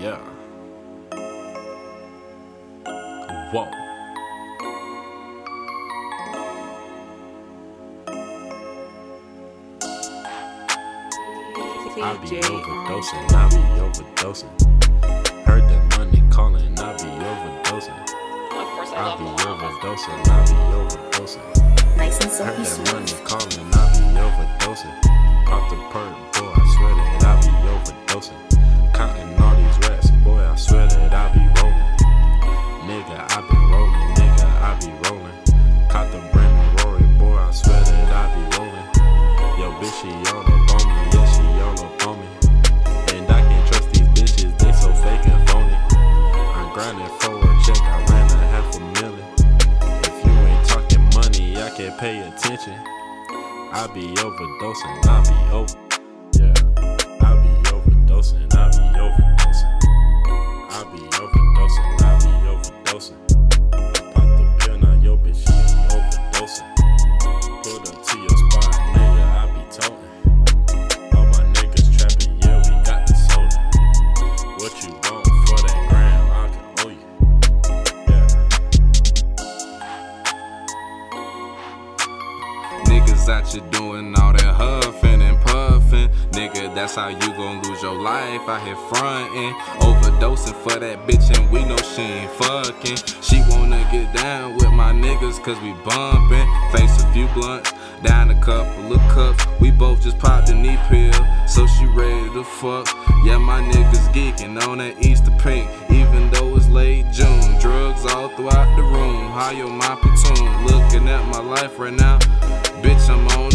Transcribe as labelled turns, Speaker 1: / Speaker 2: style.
Speaker 1: Yeah. Whoa. I be overdosing, I be overdosing. Heard that money calling, I be overdosing.
Speaker 2: I
Speaker 1: I be overdosing, I be overdosing.
Speaker 3: Nice and
Speaker 1: Heard that money calling, I be she all up on me, yeah, she all up on me. And I can't trust these bitches, they so fake and phony. I'm grinding for a check, I ran a half a million. If you ain't talking money, I can't pay attention. I be overdosing, I be over.
Speaker 4: Out here doing all that huffing and puffing. Nigga, that's how you gon' lose your life out here frontin'. Overdosing for that bitch, and we know she ain't fucking. She wanna get down with my niggas, cause we bumpin'. Face a few blunts, down a couple of cups. We both just popped a knee pill, so she ready to fuck. Yeah, my niggas geeking on that Easter pink, even though it's late June. Drugs all throughout the room, high on my platoon. Looking at my life right now. Bitch, I'm on